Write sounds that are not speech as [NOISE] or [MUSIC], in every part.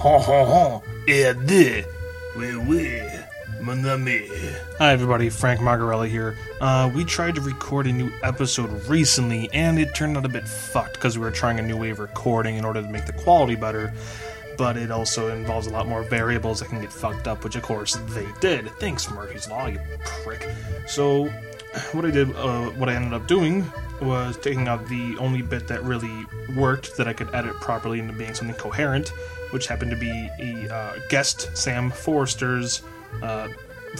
Ha ha ha. Oui, oui. Mon ami. Hi, everybody. Frank Margarella here. Uh, we tried to record a new episode recently, and it turned out a bit fucked because we were trying a new way of recording in order to make the quality better. But it also involves a lot more variables that can get fucked up, which of course they did. Thanks, Murphy's Law, you prick. So, what I did, uh, what I ended up doing was taking out the only bit that really worked that I could edit properly into being something coherent, which happened to be a uh, guest Sam Forrester's uh,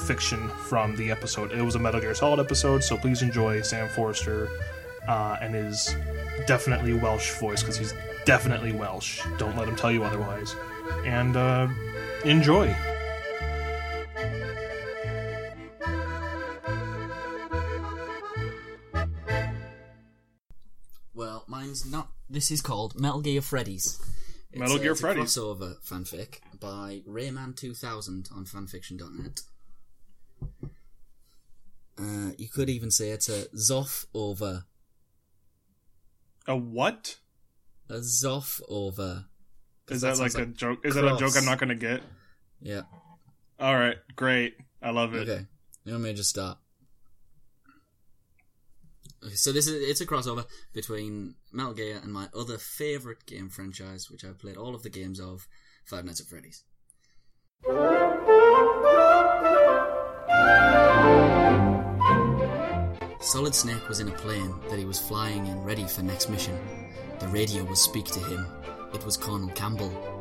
fiction from the episode. It was a Metal Gear Solid episode, so please enjoy Sam Forrester uh, and his definitely Welsh voice because he's definitely Welsh. Don't let him tell you otherwise. And uh, enjoy. This is called Metal Gear Freddy's. It's Metal a- Gear it's a Freddy's. crossover fanfic by Rayman2000 on fanfiction.net. Uh, you could even say it's a Zoff over. A what? A Zoff over. Is that, like sounds a joke? Is that a joke. I'm not going to get? Yeah. All right, great. I love it. Okay. You want me to just start? So this is it's a crossover between Metal Gear and my other favorite game franchise, which I've played all of the games of, Five Nights at Freddy's. Solid Snake was in a plane that he was flying in ready for next mission. The radio was speak to him. It was Colonel Campbell.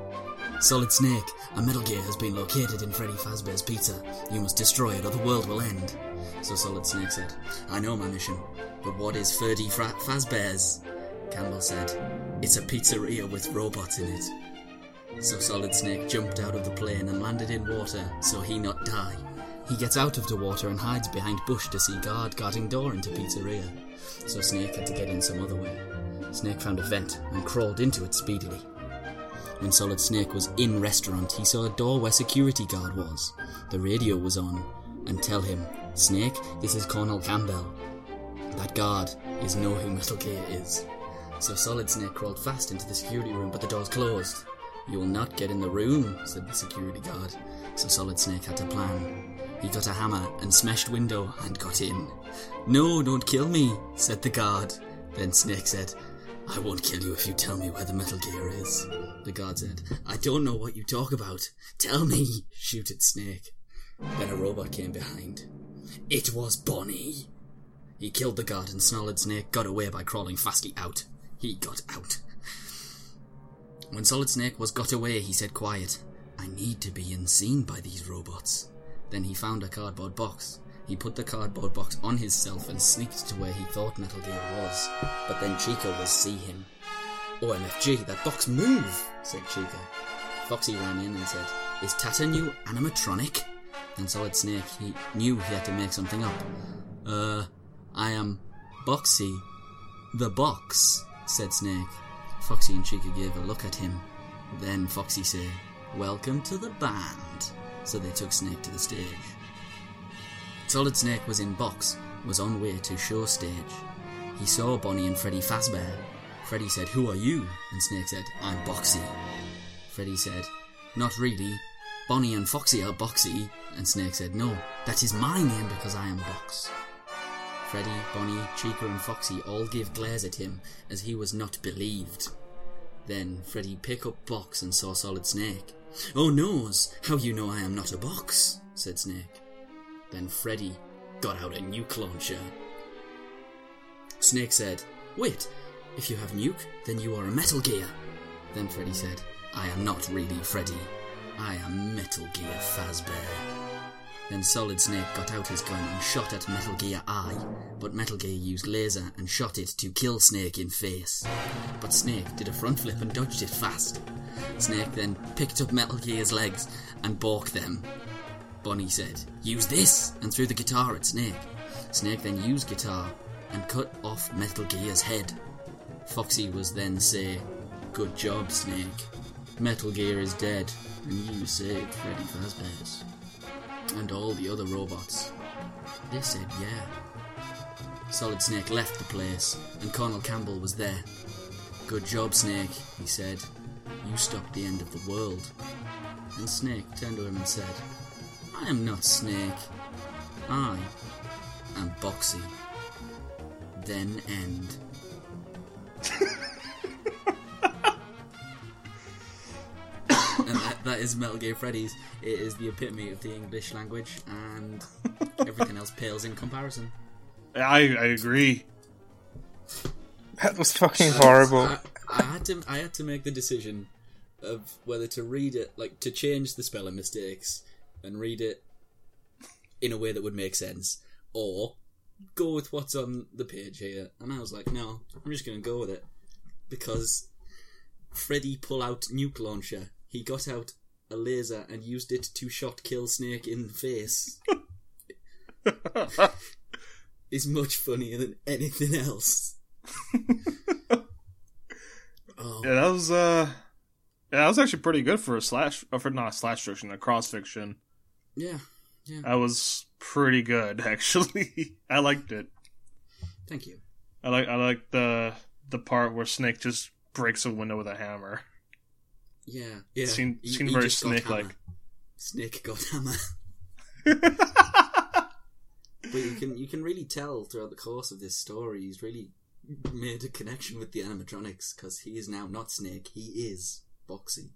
Solid Snake, a Metal Gear has been located in Freddy Fazbear's Pizza. You must destroy it or the world will end. So Solid Snake said, I know my mission, but what is Freddy Fra- Fazbear's? Campbell said, It's a pizzeria with robots in it. So Solid Snake jumped out of the plane and landed in water so he not die. He gets out of the water and hides behind bush to see guard guarding door into pizzeria. So Snake had to get in some other way. Snake found a vent and crawled into it speedily. When Solid Snake was in restaurant, he saw a door where security guard was. The radio was on, and tell him, Snake, this is Colonel Campbell. That guard is know who Metal Gear is. So Solid Snake crawled fast into the security room, but the door's closed. You will not get in the room, said the security guard. So Solid Snake had to plan. He got a hammer and smashed window and got in. No, don't kill me, said the guard. Then Snake said, I won't kill you if you tell me where the Metal Gear is. The guard said, I don't know what you talk about. Tell me, shooted Snake. Then a robot came behind. It was Bonnie. He killed the guard and Solid Snake got away by crawling fastly out. He got out. When Solid Snake was got away, he said quiet, I need to be unseen by these robots. Then he found a cardboard box. He put the cardboard box on himself and sneaked to where he thought Metal Gear was. But then Chica was see him. OMFG, that box move, said Chica. Foxy ran in and said, Is Tata new animatronic? And Solid Snake, he knew he had to make something up. Uh, I am Boxy. The box, said Snake. Foxy and Chica gave a look at him. Then Foxy said, Welcome to the band. So they took Snake to the stage. Solid Snake was in box, was on way to show stage. He saw Bonnie and Freddy Fazbear. Freddy said, Who are you? And Snake said, I'm Boxy. Freddy said, Not really. Bonnie and Foxy are Boxy. And Snake said, No, that is my name because I am Box. Freddy, Bonnie, Chica, and Foxy all gave glares at him as he was not believed. Then Freddy picked up Box and saw Solid Snake. Oh noes, how you know I am not a box? said Snake. Then Freddy got out a nuke launcher. Snake said, Wait, if you have nuke, then you are a Metal Gear. Then Freddy said, I am not really Freddy. I am Metal Gear Fazbear. Then Solid Snake got out his gun and shot at Metal Gear Eye, but Metal Gear used laser and shot it to kill Snake in face. But Snake did a front flip and dodged it fast. Snake then picked up Metal Gear's legs and balked them. Bonnie said, Use this! and threw the guitar at Snake. Snake then used guitar and cut off Metal Gear's head. Foxy was then say, Good job, Snake. Metal Gear is dead, and you saved Freddy Fazbear's. And all the other robots. They said yeah. Solid Snake left the place, and Colonel Campbell was there. Good job, Snake, he said. You stopped the end of the world. And Snake turned to him and said, I am not Snake. I am Boxy. Then end. and that, that is Metal Gear Freddy's. It is the epitome of the English language, and everything else pales in comparison. I I agree. That was fucking horrible. I, I had to I had to make the decision of whether to read it like to change the spelling mistakes and read it in a way that would make sense, or go with what's on the page here. And I was like, no, I'm just gonna go with it because Freddy pull out nuke launcher. He got out a laser and used it to shot kill Snake in the face. [LAUGHS] is much funnier than anything else. [LAUGHS] oh, Yeah, that was uh, yeah, that was actually pretty good for a slash, uh, for not a slash fiction, a cross fiction. Yeah, yeah. That was pretty good, [LAUGHS] actually. I liked it. Thank you. I like I like the the part where Snake just breaks a window with a hammer. Yeah, yeah. Seemed- He- seemed he very Snake-like. Snake got hammer. [LAUGHS] [LAUGHS] but you can you can really tell throughout the course of this story, he's really made a connection with the animatronics because he is now not Snake, he is Boxy.